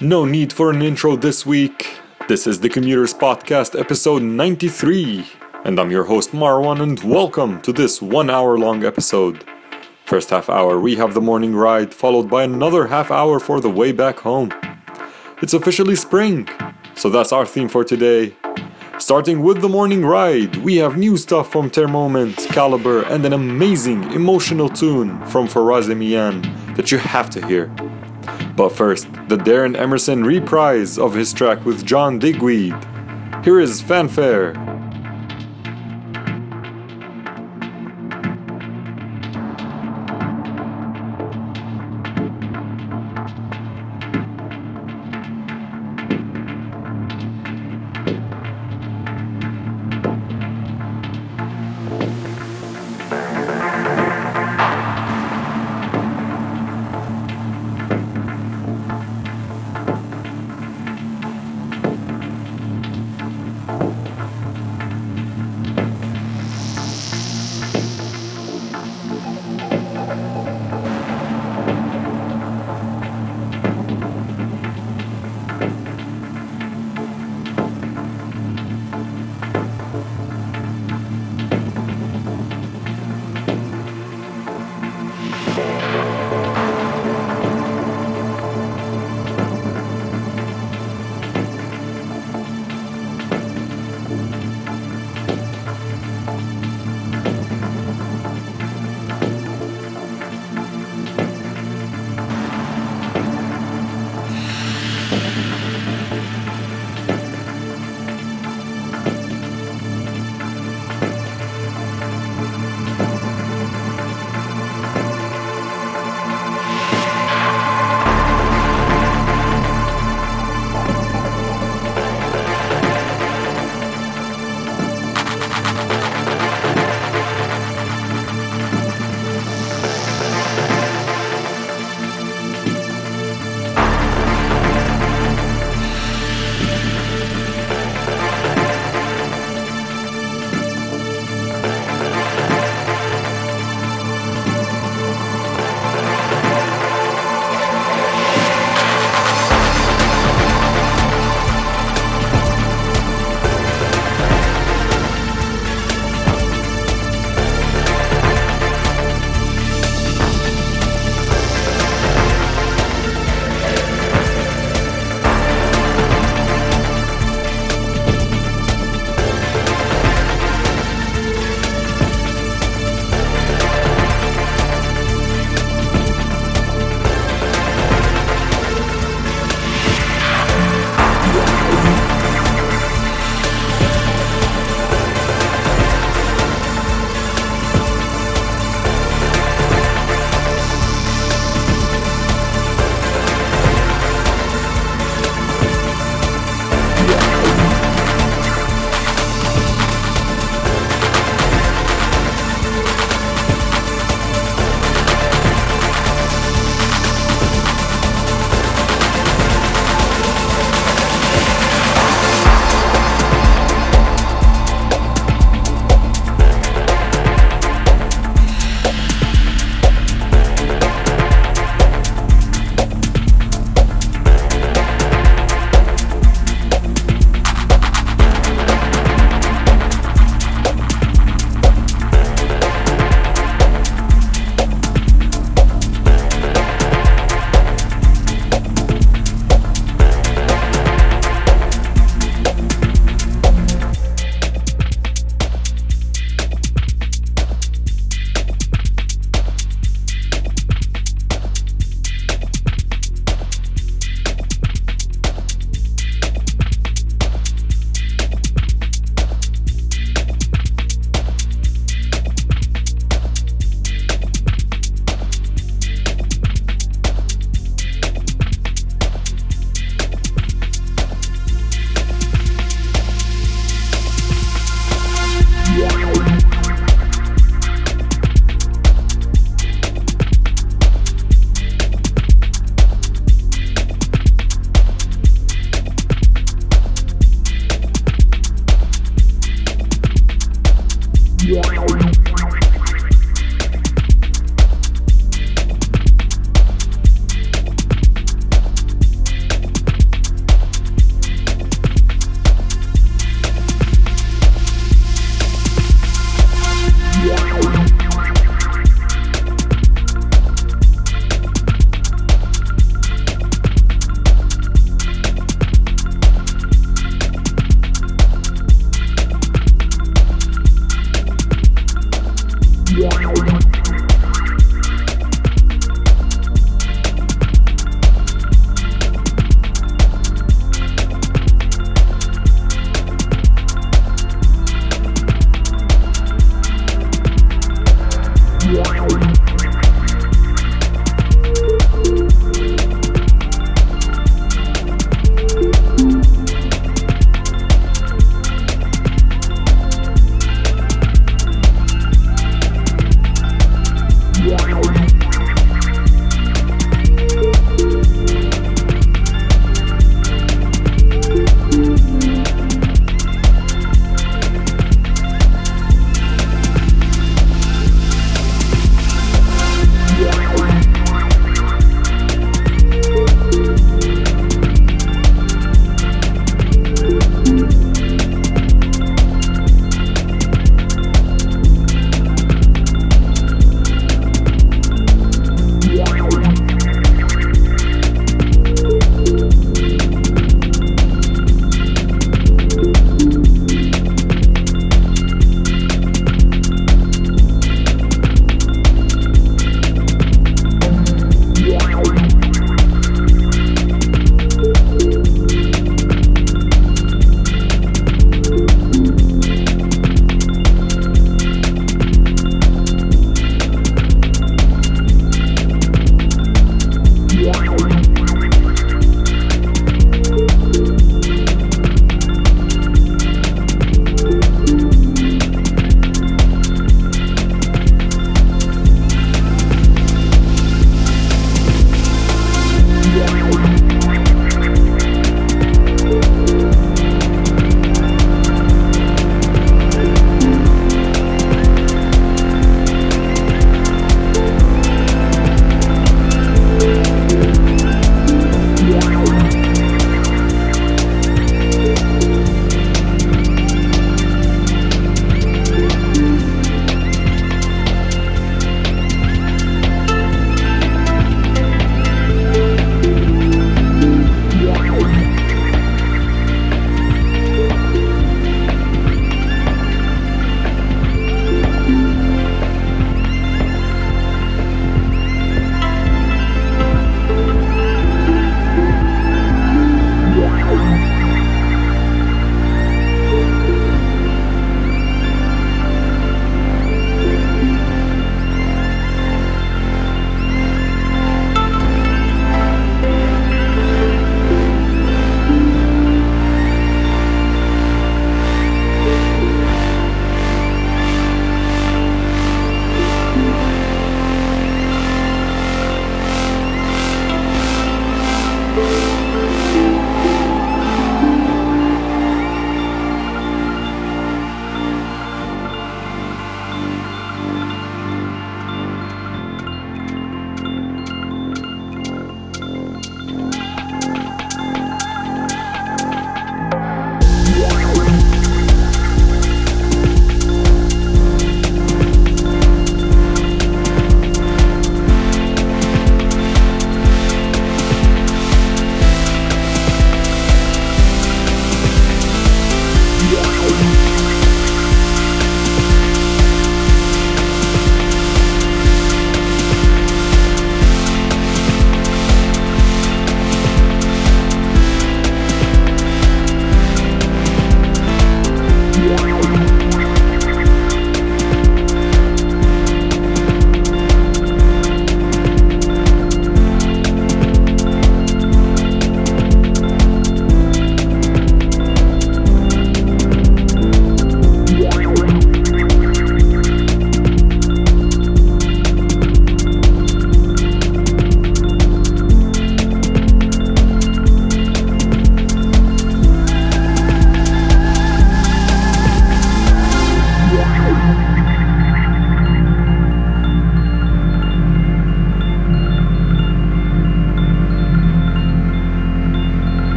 No need for an intro this week. This is the Commuters Podcast, episode 93, and I'm your host Marwan, and welcome to this one hour long episode. First half hour, we have the morning ride, followed by another half hour for the way back home. It's officially spring, so that's our theme for today. Starting with the morning ride, we have new stuff from Termoment, Calibre, and an amazing emotional tune from Faraz Mian that you have to hear. But first, the Darren Emerson reprise of his track with John Digweed. Here is Fanfare.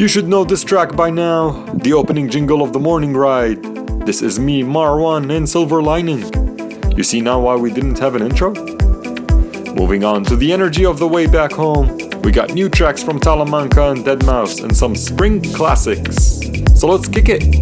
You should know this track by now, the opening jingle of the morning ride. This is me, Marwan, and Silver Lining. You see now why we didn't have an intro? Moving on to the energy of the way back home, we got new tracks from Talamanca and Deadmau5 and some spring classics. So let's kick it.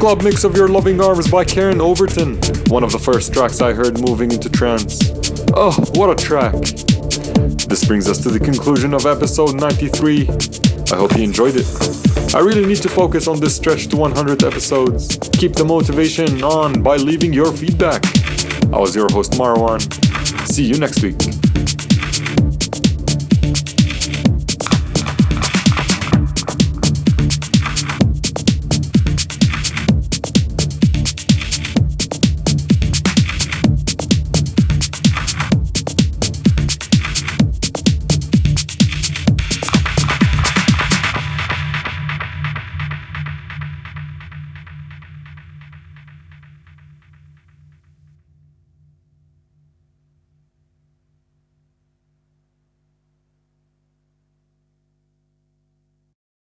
club mix of Your Loving Arms by Karen Overton, one of the first tracks I heard moving into trance. Oh, what a track! This brings us to the conclusion of episode 93. I hope you enjoyed it. I really need to focus on this stretch to 100 episodes. Keep the motivation on by leaving your feedback. I was your host, Marwan. See you next week.